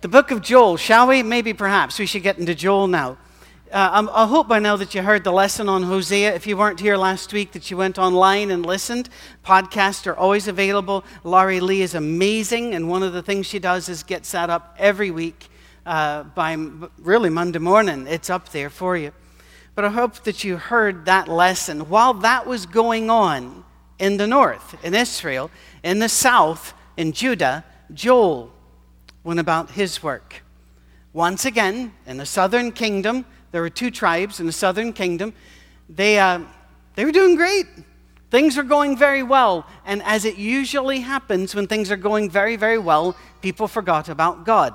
The book of Joel, shall we? Maybe perhaps we should get into Joel now. Uh, I hope by now that you heard the lesson on Hosea. If you weren't here last week, that you went online and listened. Podcasts are always available. Laurie Lee is amazing, and one of the things she does is gets that up every week uh, by really Monday morning. It's up there for you. But I hope that you heard that lesson. While that was going on in the north, in Israel, in the south, in Judah, Joel went about his work. Once again, in the southern kingdom, there were two tribes in the southern kingdom. They, uh, they were doing great. Things were going very well. And as it usually happens when things are going very, very well, people forgot about God.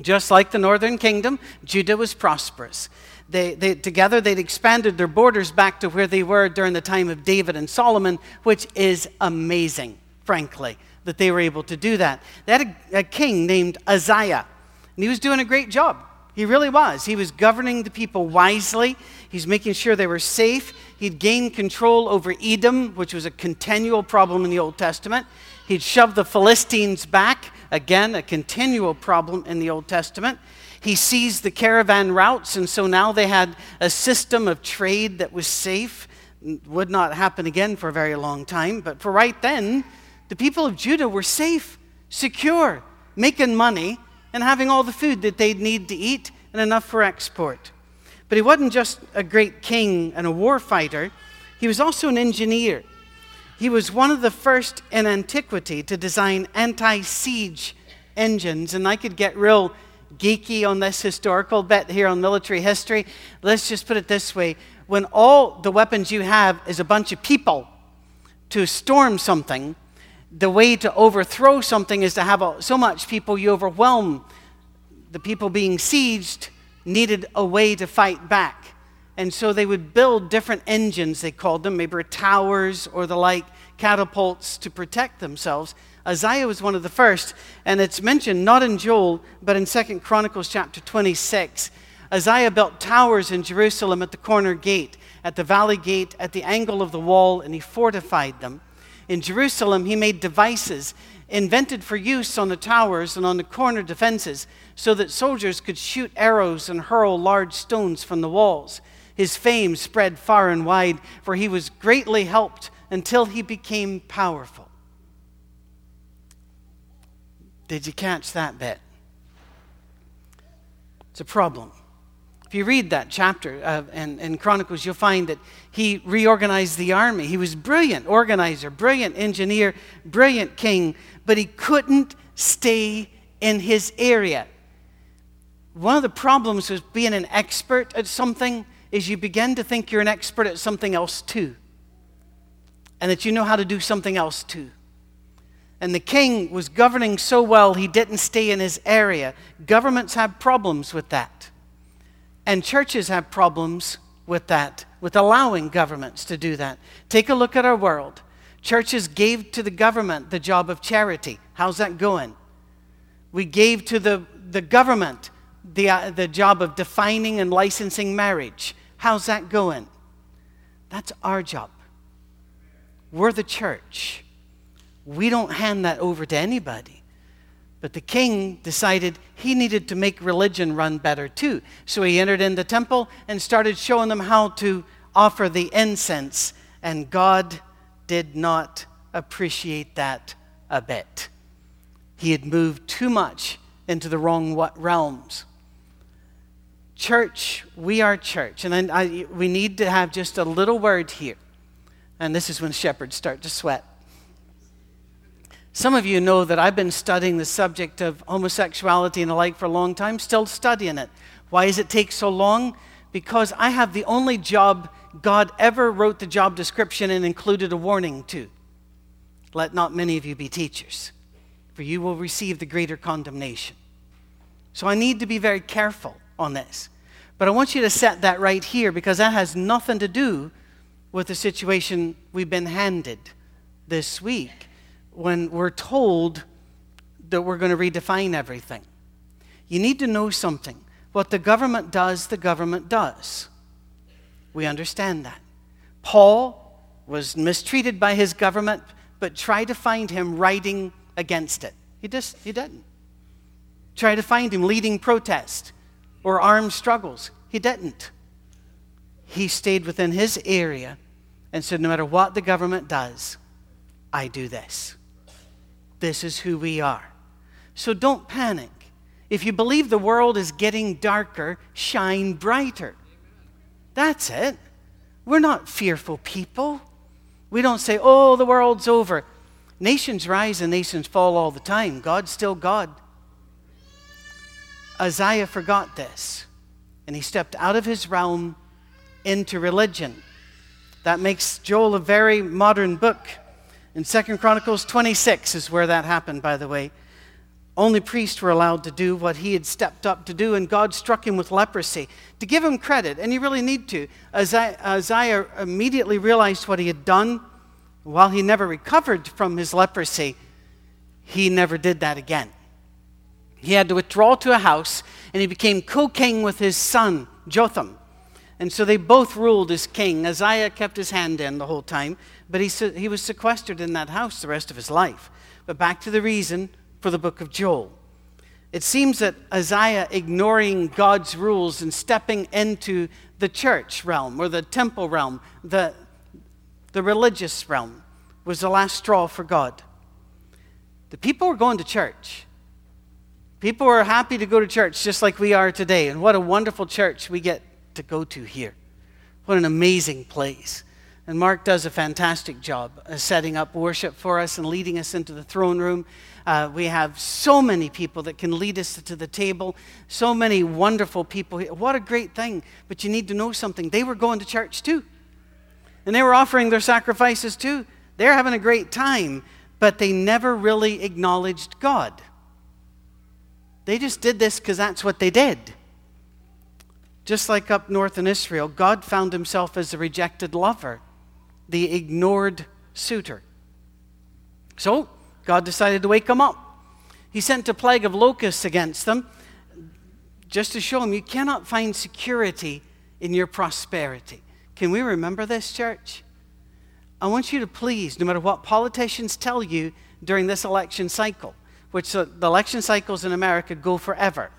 Just like the northern kingdom, Judah was prosperous. They, they, together, they'd expanded their borders back to where they were during the time of David and Solomon, which is amazing, frankly that they were able to do that. They had a, a king named Uzziah, and he was doing a great job. He really was. He was governing the people wisely. He's making sure they were safe. He'd gained control over Edom, which was a continual problem in the Old Testament. He'd shoved the Philistines back, again, a continual problem in the Old Testament. He seized the caravan routes, and so now they had a system of trade that was safe. Would not happen again for a very long time, but for right then, the people of Judah were safe, secure, making money, and having all the food that they'd need to eat and enough for export. But he wasn't just a great king and a war fighter, he was also an engineer. He was one of the first in antiquity to design anti siege engines, and I could get real geeky on this historical bit here on military history. Let's just put it this way when all the weapons you have is a bunch of people to storm something, the way to overthrow something is to have a, so much people you overwhelm. The people being sieged needed a way to fight back. And so they would build different engines, they called them, maybe towers or the like, catapults to protect themselves. Uzziah was one of the first, and it's mentioned not in Joel, but in Second Chronicles chapter 26. Uzziah built towers in Jerusalem at the corner gate, at the valley gate, at the angle of the wall, and he fortified them. In Jerusalem, he made devices invented for use on the towers and on the corner defenses so that soldiers could shoot arrows and hurl large stones from the walls. His fame spread far and wide, for he was greatly helped until he became powerful. Did you catch that bit? It's a problem. If you read that chapter uh, in, in Chronicles, you'll find that he reorganized the army. He was brilliant organizer, brilliant engineer, brilliant king, but he couldn't stay in his area. One of the problems with being an expert at something is you begin to think you're an expert at something else too, and that you know how to do something else too. And the king was governing so well, he didn't stay in his area. Governments have problems with that. And churches have problems with that, with allowing governments to do that. Take a look at our world. Churches gave to the government the job of charity. How's that going? We gave to the, the government the, uh, the job of defining and licensing marriage. How's that going? That's our job. We're the church. We don't hand that over to anybody. But the king decided he needed to make religion run better too. So he entered in the temple and started showing them how to offer the incense. And God did not appreciate that a bit. He had moved too much into the wrong realms. Church, we are church. And I, we need to have just a little word here. And this is when shepherds start to sweat. Some of you know that I've been studying the subject of homosexuality and the like for a long time, still studying it. Why does it take so long? Because I have the only job God ever wrote the job description and included a warning to. Let not many of you be teachers, for you will receive the greater condemnation. So I need to be very careful on this. But I want you to set that right here because that has nothing to do with the situation we've been handed this week when we're told that we're going to redefine everything. You need to know something. What the government does, the government does. We understand that. Paul was mistreated by his government, but try to find him writing against it. He just he didn't. try to find him leading protest or armed struggles. He didn't. He stayed within his area and said, No matter what the government does, I do this. This is who we are. So don't panic. If you believe the world is getting darker, shine brighter. That's it. We're not fearful people. We don't say, oh, the world's over. Nations rise and nations fall all the time. God's still God. Uzziah forgot this, and he stepped out of his realm into religion. That makes Joel a very modern book. In 2 Chronicles 26 is where that happened, by the way. Only priests were allowed to do what he had stepped up to do, and God struck him with leprosy. To give him credit, and you really need to, Uzziah immediately realized what he had done. While he never recovered from his leprosy, he never did that again. He had to withdraw to a house, and he became co king with his son, Jotham. And so they both ruled as king. Uzziah kept his hand in the whole time, but he, he was sequestered in that house the rest of his life. But back to the reason for the book of Joel. It seems that Uzziah ignoring God's rules and stepping into the church realm or the temple realm, the, the religious realm, was the last straw for God. The people were going to church. People were happy to go to church just like we are today. And what a wonderful church we get to go to here. What an amazing place. And Mark does a fantastic job of setting up worship for us and leading us into the throne room. Uh, we have so many people that can lead us to the table, so many wonderful people. What a great thing. But you need to know something. They were going to church too, and they were offering their sacrifices too. They're having a great time, but they never really acknowledged God. They just did this because that's what they did. Just like up north in Israel, God found himself as a rejected lover, the ignored suitor. So, God decided to wake them up. He sent a plague of locusts against them just to show them you cannot find security in your prosperity. Can we remember this, church? I want you to please, no matter what politicians tell you during this election cycle, which the election cycles in America go forever.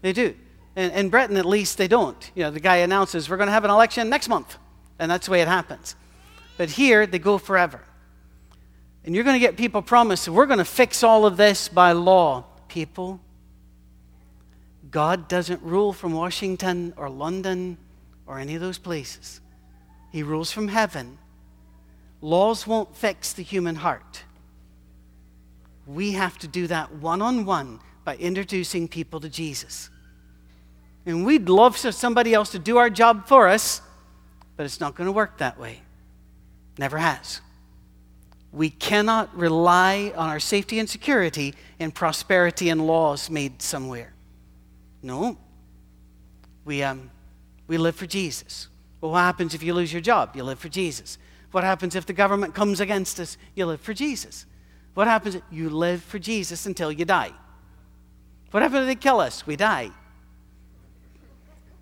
They do. In, in Britain, at least, they don't. You know, the guy announces, we're going to have an election next month. And that's the way it happens. But here, they go forever. And you're going to get people promise, we're going to fix all of this by law. People, God doesn't rule from Washington or London or any of those places. He rules from heaven. Laws won't fix the human heart. We have to do that one on one by introducing people to Jesus. And we'd love for somebody else to do our job for us, but it's not going to work that way. Never has. We cannot rely on our safety and security in prosperity and laws made somewhere. No. We, um, we live for Jesus. Well, what happens if you lose your job? You live for Jesus. What happens if the government comes against us? You live for Jesus. What happens? You live for Jesus until you die. What happens if they kill us? We die.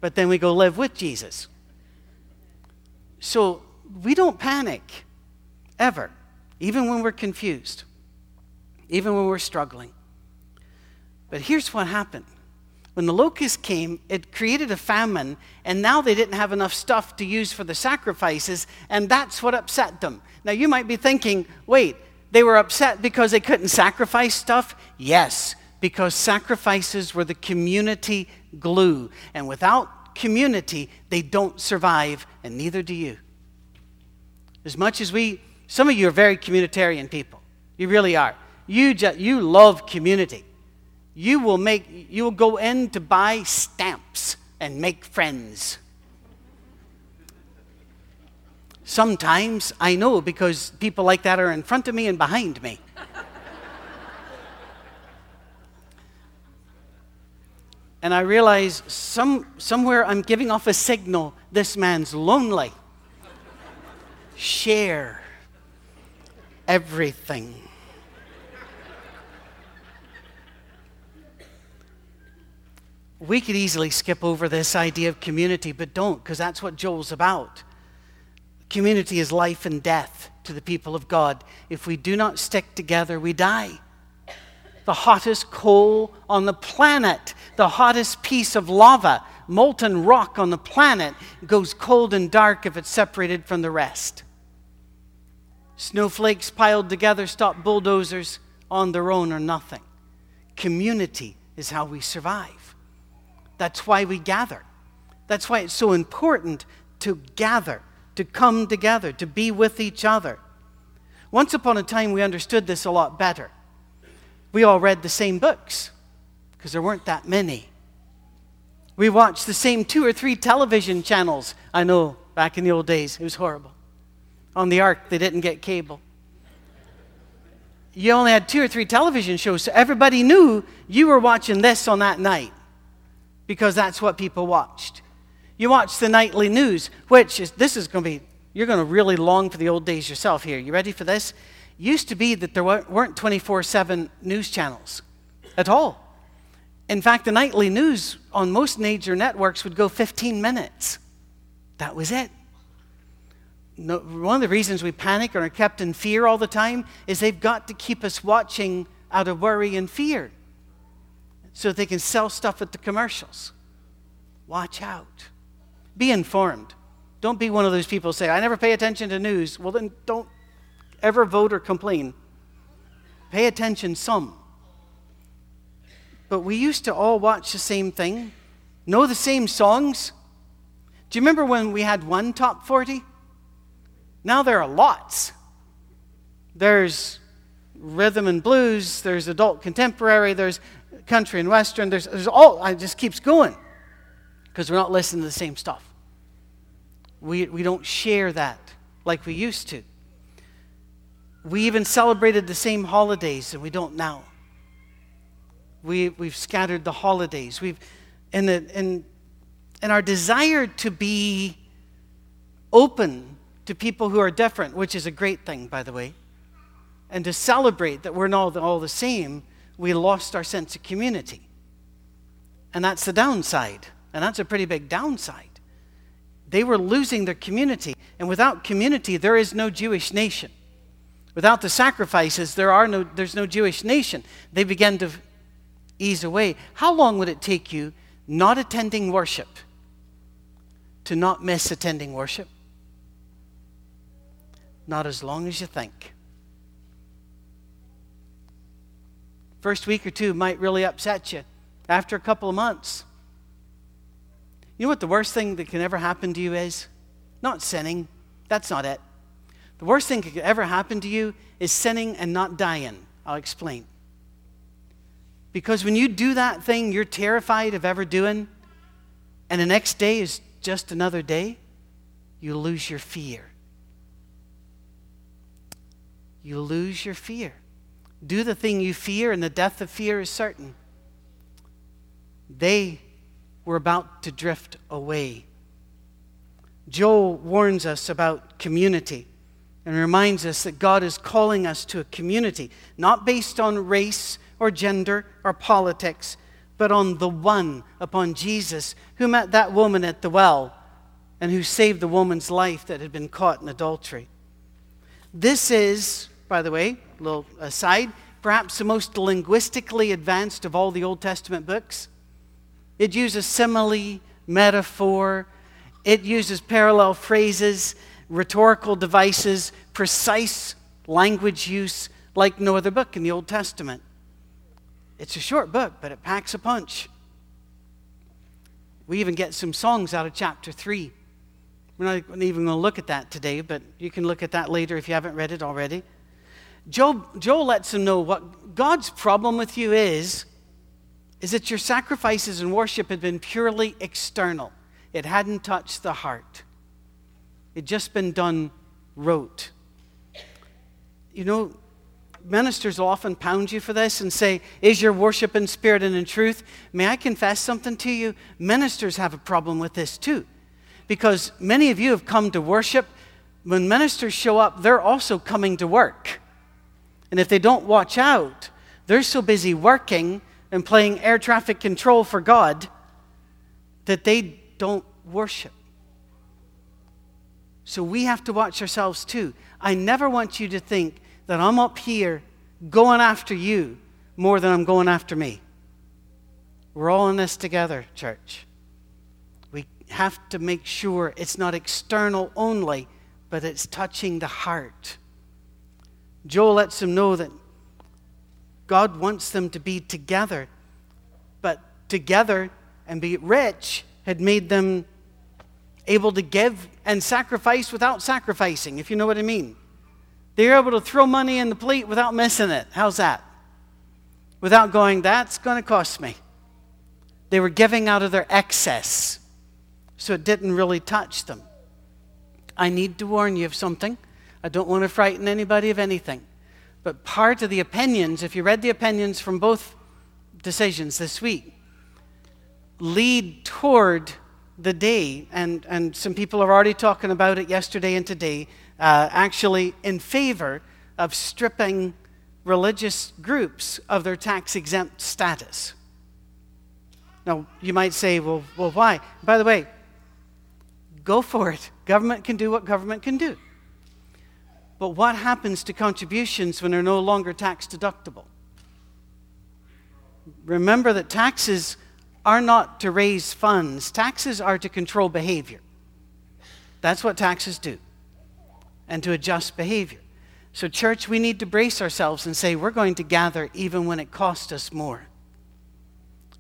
But then we go live with Jesus. So we don't panic ever even when we're confused, even when we're struggling. But here's what happened. When the locust came, it created a famine, and now they didn't have enough stuff to use for the sacrifices, and that's what upset them. Now, you might be thinking, wait, they were upset because they couldn't sacrifice stuff? Yes, because sacrifices were the community glue, and without community, they don't survive, and neither do you. As much as we some of you are very communitarian people. You really are. You, just, you love community. You will, make, you will go in to buy stamps and make friends. Sometimes I know because people like that are in front of me and behind me. And I realize some, somewhere I'm giving off a signal this man's lonely. Share everything. We could easily skip over this idea of community, but don't, because that's what Joel's about. Community is life and death to the people of God. If we do not stick together, we die. the hottest coal on the planet, the hottest piece of lava, molten rock on the planet, goes cold and dark if it's separated from the rest. Snowflakes piled together stop bulldozers on their own or nothing. Community is how we survive. That's why we gather. That's why it's so important to gather, to come together, to be with each other. Once upon a time, we understood this a lot better. We all read the same books because there weren't that many. We watched the same two or three television channels. I know, back in the old days, it was horrible. On the ark, they didn't get cable. You only had two or three television shows, so everybody knew you were watching this on that night because that's what people watched. You watched the nightly news, which is, this is going to be, you're going to really long for the old days yourself here. You ready for this? Used to be that there weren't 24 7 news channels at all. In fact, the nightly news on most major networks would go 15 minutes. That was it. No, one of the reasons we panic and are kept in fear all the time is they've got to keep us watching out of worry and fear so they can sell stuff at the commercials. Watch out. Be informed. Don't be one of those people who say, I never pay attention to news. Well, then don't ever vote or complain. Pay attention some. But we used to all watch the same thing, know the same songs. Do you remember when we had one top 40? Now there are lots. There's rhythm and blues, there's adult contemporary, there's country and western, there's, there's all, it just keeps going because we're not listening to the same stuff. We, we don't share that like we used to. We even celebrated the same holidays and we don't now. We, we've scattered the holidays. We've, and, the, and, and our desire to be open to people who are different, which is a great thing, by the way, and to celebrate that we're not all the same, we lost our sense of community. And that's the downside. And that's a pretty big downside. They were losing their community. And without community, there is no Jewish nation. Without the sacrifices, there are no, there's no Jewish nation. They began to ease away. How long would it take you not attending worship to not miss attending worship? Not as long as you think. First week or two might really upset you. After a couple of months, you know what the worst thing that can ever happen to you is? Not sinning. That's not it. The worst thing that could ever happen to you is sinning and not dying. I'll explain. Because when you do that thing you're terrified of ever doing, and the next day is just another day, you lose your fear. You lose your fear. Do the thing you fear, and the death of fear is certain. They we're about to drift away. Joel warns us about community and reminds us that God is calling us to a community, not based on race or gender or politics, but on the one, upon Jesus, who met that woman at the well and who saved the woman's life that had been caught in adultery. This is, by the way, a little aside, perhaps the most linguistically advanced of all the Old Testament books. It uses simile, metaphor, it uses parallel phrases, rhetorical devices, precise language use like no other book in the Old Testament. It's a short book, but it packs a punch. We even get some songs out of chapter 3. We're not even going to look at that today, but you can look at that later if you haven't read it already. Joel, Joel lets him know what God's problem with you is is that your sacrifices and worship had been purely external. It hadn't touched the heart. It'd just been done rote. You know, ministers will often pound you for this and say, Is your worship in spirit and in truth? May I confess something to you? Ministers have a problem with this too. Because many of you have come to worship. When ministers show up, they're also coming to work. And if they don't watch out, they're so busy working and playing air traffic control for God that they don't worship. So we have to watch ourselves too. I never want you to think that I'm up here going after you more than I'm going after me. We're all in this together, church. We have to make sure it's not external only, but it's touching the heart. Joel lets them know that God wants them to be together, but together and be rich had made them able to give and sacrifice without sacrificing, if you know what I mean. They were able to throw money in the plate without missing it. How's that? Without going, that's going to cost me. They were giving out of their excess, so it didn't really touch them. I need to warn you of something. I don't want to frighten anybody of anything. But part of the opinions, if you read the opinions from both decisions this week, lead toward the day, and, and some people are already talking about it yesterday and today, uh, actually in favor of stripping religious groups of their tax exempt status. Now, you might say, well, well, why? By the way, go for it. Government can do what government can do. But what happens to contributions when they're no longer tax deductible? Remember that taxes are not to raise funds, taxes are to control behavior. That's what taxes do, and to adjust behavior. So, church, we need to brace ourselves and say, we're going to gather even when it costs us more.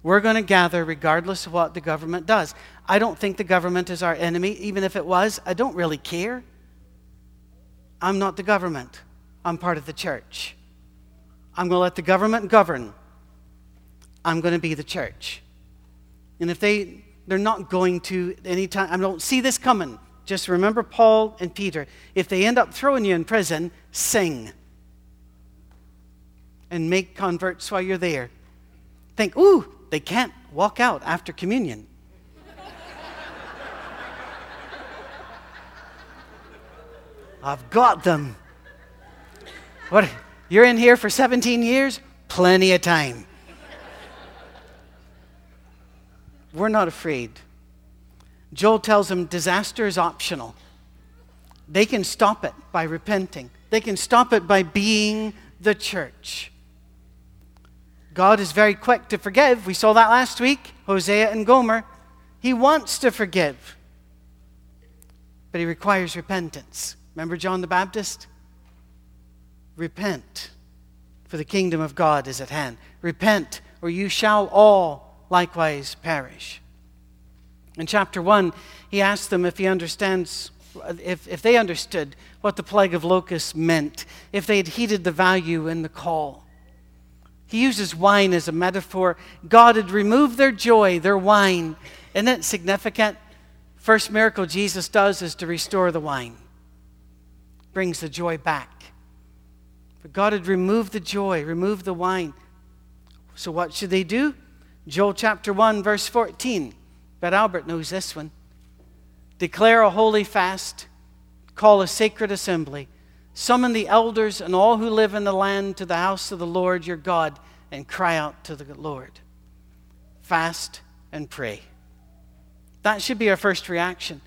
We're going to gather regardless of what the government does. I don't think the government is our enemy. Even if it was, I don't really care. I'm not the government, I'm part of the church. I'm going to let the government govern. I'm going to be the church. And if they, they're not going to anytime, I don't see this coming. Just remember Paul and Peter. If they end up throwing you in prison, sing and make converts while you're there. Think, ooh, they can't walk out after communion. I've got them. What? You're in here for 17 years? Plenty of time. We're not afraid. Joel tells them disaster is optional. They can stop it by repenting, they can stop it by being the church. God is very quick to forgive. We saw that last week, Hosea and Gomer. He wants to forgive, but he requires repentance. Remember John the Baptist? Repent, for the kingdom of God is at hand. Repent, or you shall all likewise perish. In chapter 1, he asks them if he understands, if, if they understood what the plague of locusts meant, if they had heeded the value in the call. He uses wine as a metaphor. God had removed their joy, their wine. Isn't it significant? First miracle Jesus does is to restore the wine brings the joy back. But God had removed the joy, removed the wine. So what should they do? Joel chapter 1, verse 14. But Albert knows this one. Declare a holy fast, call a sacred assembly, summon the elders and all who live in the land to the house of the Lord your God, and cry out to the Lord. Fast and pray. That should be our first reaction.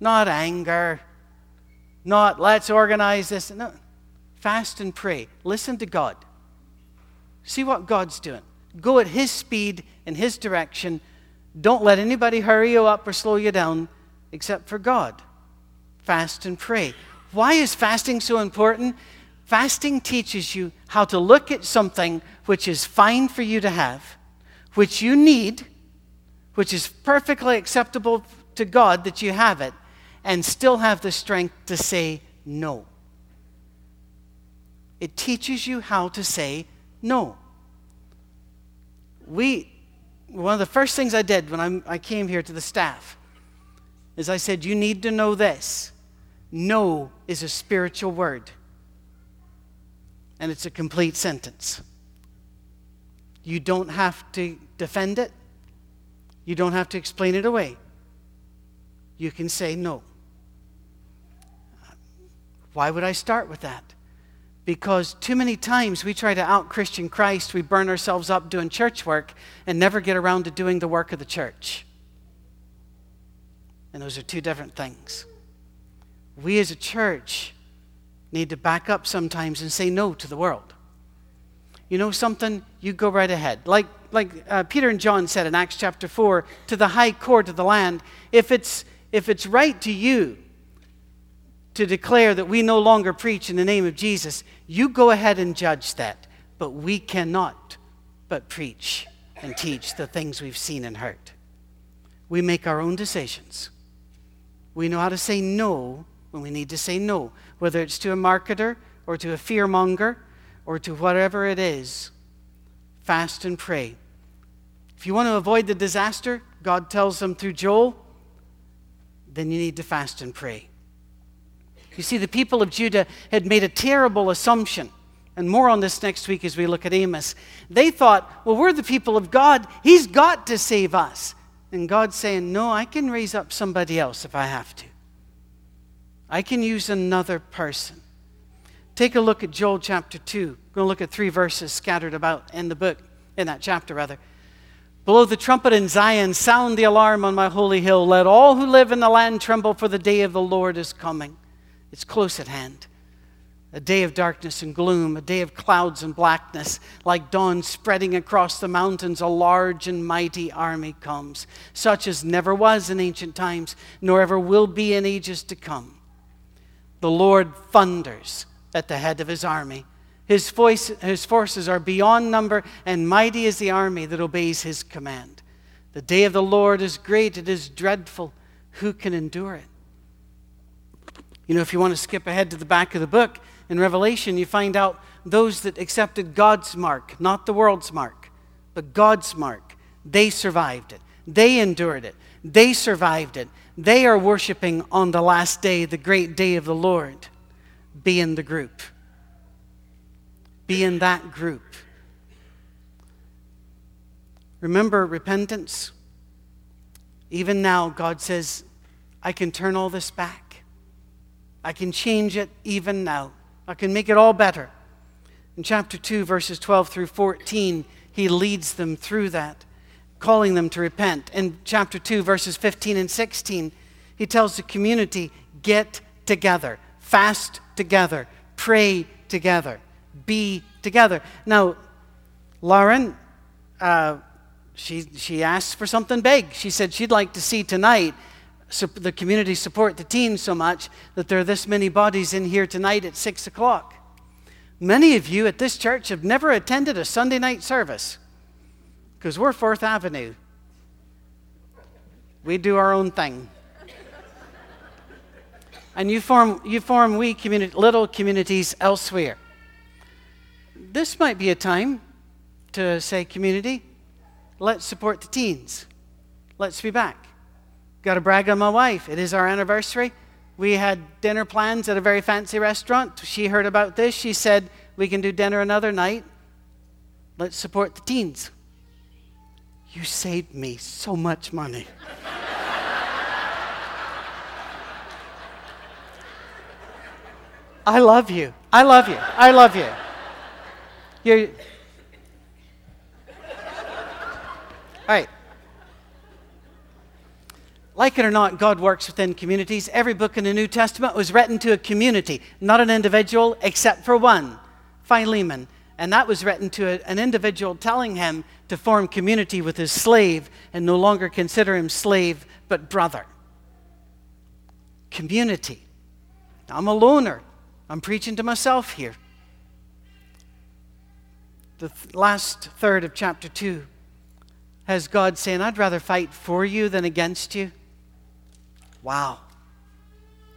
Not anger, not let's organize this. No. Fast and pray. Listen to God. See what God's doing. Go at His speed in His direction. Don't let anybody hurry you up or slow you down except for God. Fast and pray. Why is fasting so important? Fasting teaches you how to look at something which is fine for you to have, which you need, which is perfectly acceptable to God that you have it, and still have the strength to say no. It teaches you how to say no. We, one of the first things I did when I'm, I came here to the staff is I said, You need to know this. No is a spiritual word, and it's a complete sentence. You don't have to defend it, you don't have to explain it away. You can say no. Why would I start with that? Because too many times we try to out Christian Christ, we burn ourselves up doing church work and never get around to doing the work of the church. And those are two different things. We as a church need to back up sometimes and say no to the world. you know something? You go right ahead. Like, like uh, Peter and John said in Acts chapter 4 to the high court of the land, if it's, if it's right to you to declare that we no longer preach in the name of Jesus, you go ahead and judge that. But we cannot but preach and teach the things we've seen and heard. We make our own decisions. We know how to say no when we need to say no, whether it's to a marketer or to a fearmonger or to whatever it is. Fast and pray. If you want to avoid the disaster, God tells them through Joel, then you need to fast and pray. You see, the people of Judah had made a terrible assumption. And more on this next week as we look at Amos. They thought, well, we're the people of God. He's got to save us. And God's saying, no, I can raise up somebody else if I have to. I can use another person. Take a look at Joel chapter 2. We're going to look at three verses scattered about in the book, in that chapter, rather. Blow the trumpet in Zion, sound the alarm on my holy hill. Let all who live in the land tremble, for the day of the Lord is coming. It's close at hand. A day of darkness and gloom, a day of clouds and blackness, like dawn spreading across the mountains, a large and mighty army comes, such as never was in ancient times, nor ever will be in ages to come. The Lord thunders at the head of his army. His, voice, his forces are beyond number, and mighty is the army that obeys his command. The day of the Lord is great, it is dreadful. Who can endure it? You know, if you want to skip ahead to the back of the book, in Revelation, you find out those that accepted God's mark, not the world's mark, but God's mark, they survived it. They endured it. They survived it. They are worshiping on the last day, the great day of the Lord. Be in the group. Be in that group. Remember repentance? Even now, God says, I can turn all this back. I can change it even now. I can make it all better. In chapter 2, verses 12 through 14, he leads them through that, calling them to repent. In chapter 2, verses 15 and 16, he tells the community get together, fast together, pray together, be together. Now, Lauren, uh, she, she asked for something big. She said she'd like to see tonight the community support the teens so much that there are this many bodies in here tonight at 6 o'clock. Many of you at this church have never attended a Sunday night service because we're Fourth Avenue. We do our own thing. and you form, you form wee community, little communities elsewhere. This might be a time to say, community, let's support the teens. Let's be back. Got to brag on my wife. It is our anniversary. We had dinner plans at a very fancy restaurant. She heard about this. She said, We can do dinner another night. Let's support the teens. You saved me so much money. I love you. I love you. I love you. You're. All right. Like it or not, God works within communities. Every book in the New Testament was written to a community, not an individual, except for one, Philemon. And that was written to a, an individual telling him to form community with his slave and no longer consider him slave, but brother. Community. I'm a loner. I'm preaching to myself here. The th- last third of chapter 2 has God saying, I'd rather fight for you than against you. Wow.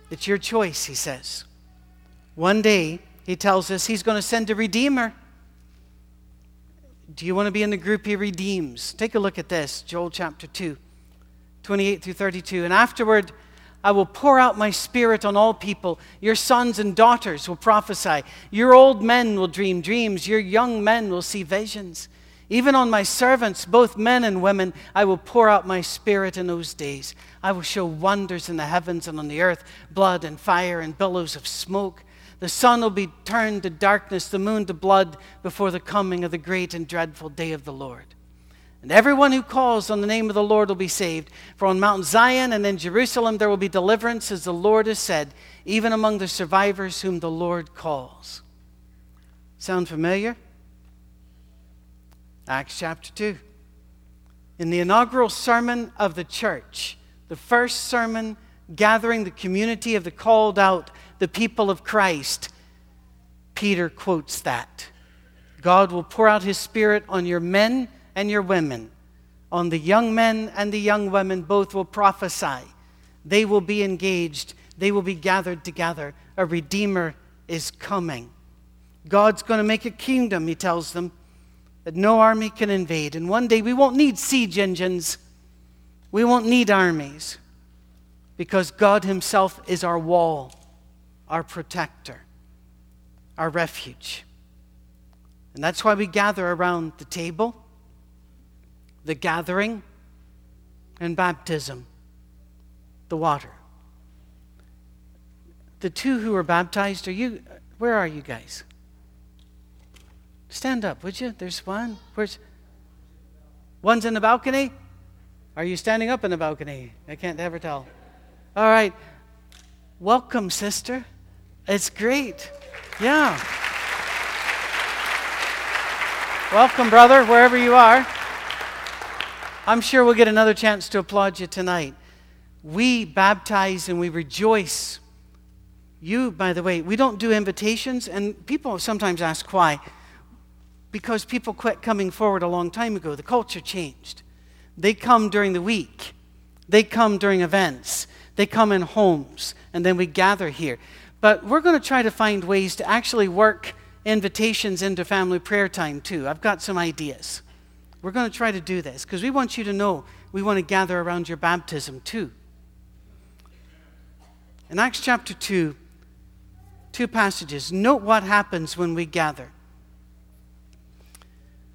It's your choice, he says. One day, he tells us he's going to send a redeemer. Do you want to be in the group he redeems? Take a look at this Joel chapter 2, 28 through 32. And afterward, I will pour out my spirit on all people. Your sons and daughters will prophesy. Your old men will dream dreams. Your young men will see visions. Even on my servants, both men and women, I will pour out my spirit in those days. I will show wonders in the heavens and on the earth blood and fire and billows of smoke. The sun will be turned to darkness, the moon to blood before the coming of the great and dreadful day of the Lord. And everyone who calls on the name of the Lord will be saved. For on Mount Zion and in Jerusalem there will be deliverance, as the Lord has said, even among the survivors whom the Lord calls. Sound familiar? Acts chapter 2. In the inaugural sermon of the church, the first sermon gathering the community of the called out, the people of Christ, Peter quotes that. God will pour out his spirit on your men and your women. On the young men and the young women, both will prophesy. They will be engaged, they will be gathered together. A redeemer is coming. God's going to make a kingdom, he tells them, that no army can invade. And one day we won't need siege engines, we won't need armies, because God Himself is our wall, our protector, our refuge. And that's why we gather around the table, the gathering, and baptism, the water. The two who are baptized, are you, where are you guys? Stand up, would you? There's one. Where's one's in the balcony? Are you standing up in the balcony? I can't ever tell. All right. Welcome, sister. It's great. Yeah. Welcome, brother, wherever you are. I'm sure we'll get another chance to applaud you tonight. We baptize and we rejoice. You, by the way, we don't do invitations, and people sometimes ask why because people quit coming forward a long time ago. The culture changed. They come during the week, they come during events, they come in homes, and then we gather here. But we're going to try to find ways to actually work invitations into family prayer time too. I've got some ideas. We're going to try to do this because we want you to know we want to gather around your baptism too. In Acts chapter 2, two passages. Note what happens when we gather.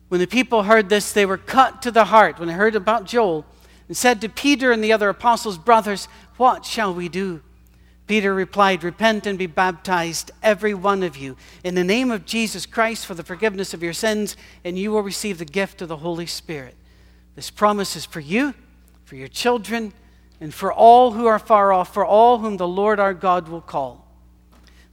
When the people heard this, they were cut to the heart when they heard about Joel and said to Peter and the other apostles, Brothers, what shall we do? Peter replied, Repent and be baptized, every one of you, in the name of Jesus Christ for the forgiveness of your sins, and you will receive the gift of the Holy Spirit. This promise is for you, for your children, and for all who are far off, for all whom the Lord our God will call.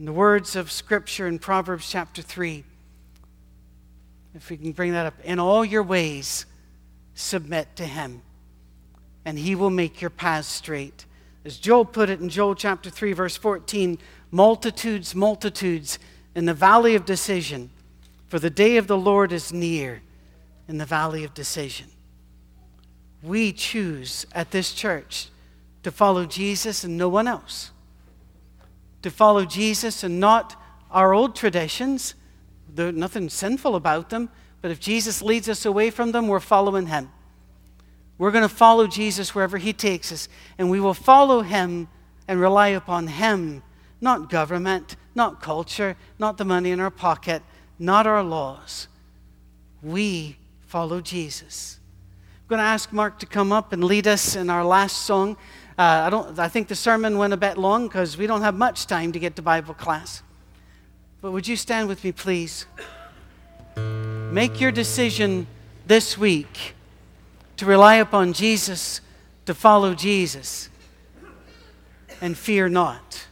In the words of Scripture in Proverbs chapter 3, if we can bring that up, in all your ways, submit to Him, and He will make your paths straight. As Joel put it in Joel chapter 3, verse 14, multitudes, multitudes in the valley of decision, for the day of the Lord is near in the valley of decision. We choose at this church to follow Jesus and no one else to follow Jesus and not our old traditions. There's nothing sinful about them, but if Jesus leads us away from them, we're following him. We're going to follow Jesus wherever he takes us, and we will follow him and rely upon him, not government, not culture, not the money in our pocket, not our laws. We follow Jesus. I'm going to ask Mark to come up and lead us in our last song. Uh, I, don't, I think the sermon went a bit long because we don't have much time to get to Bible class. But would you stand with me, please? Make your decision this week to rely upon Jesus, to follow Jesus, and fear not.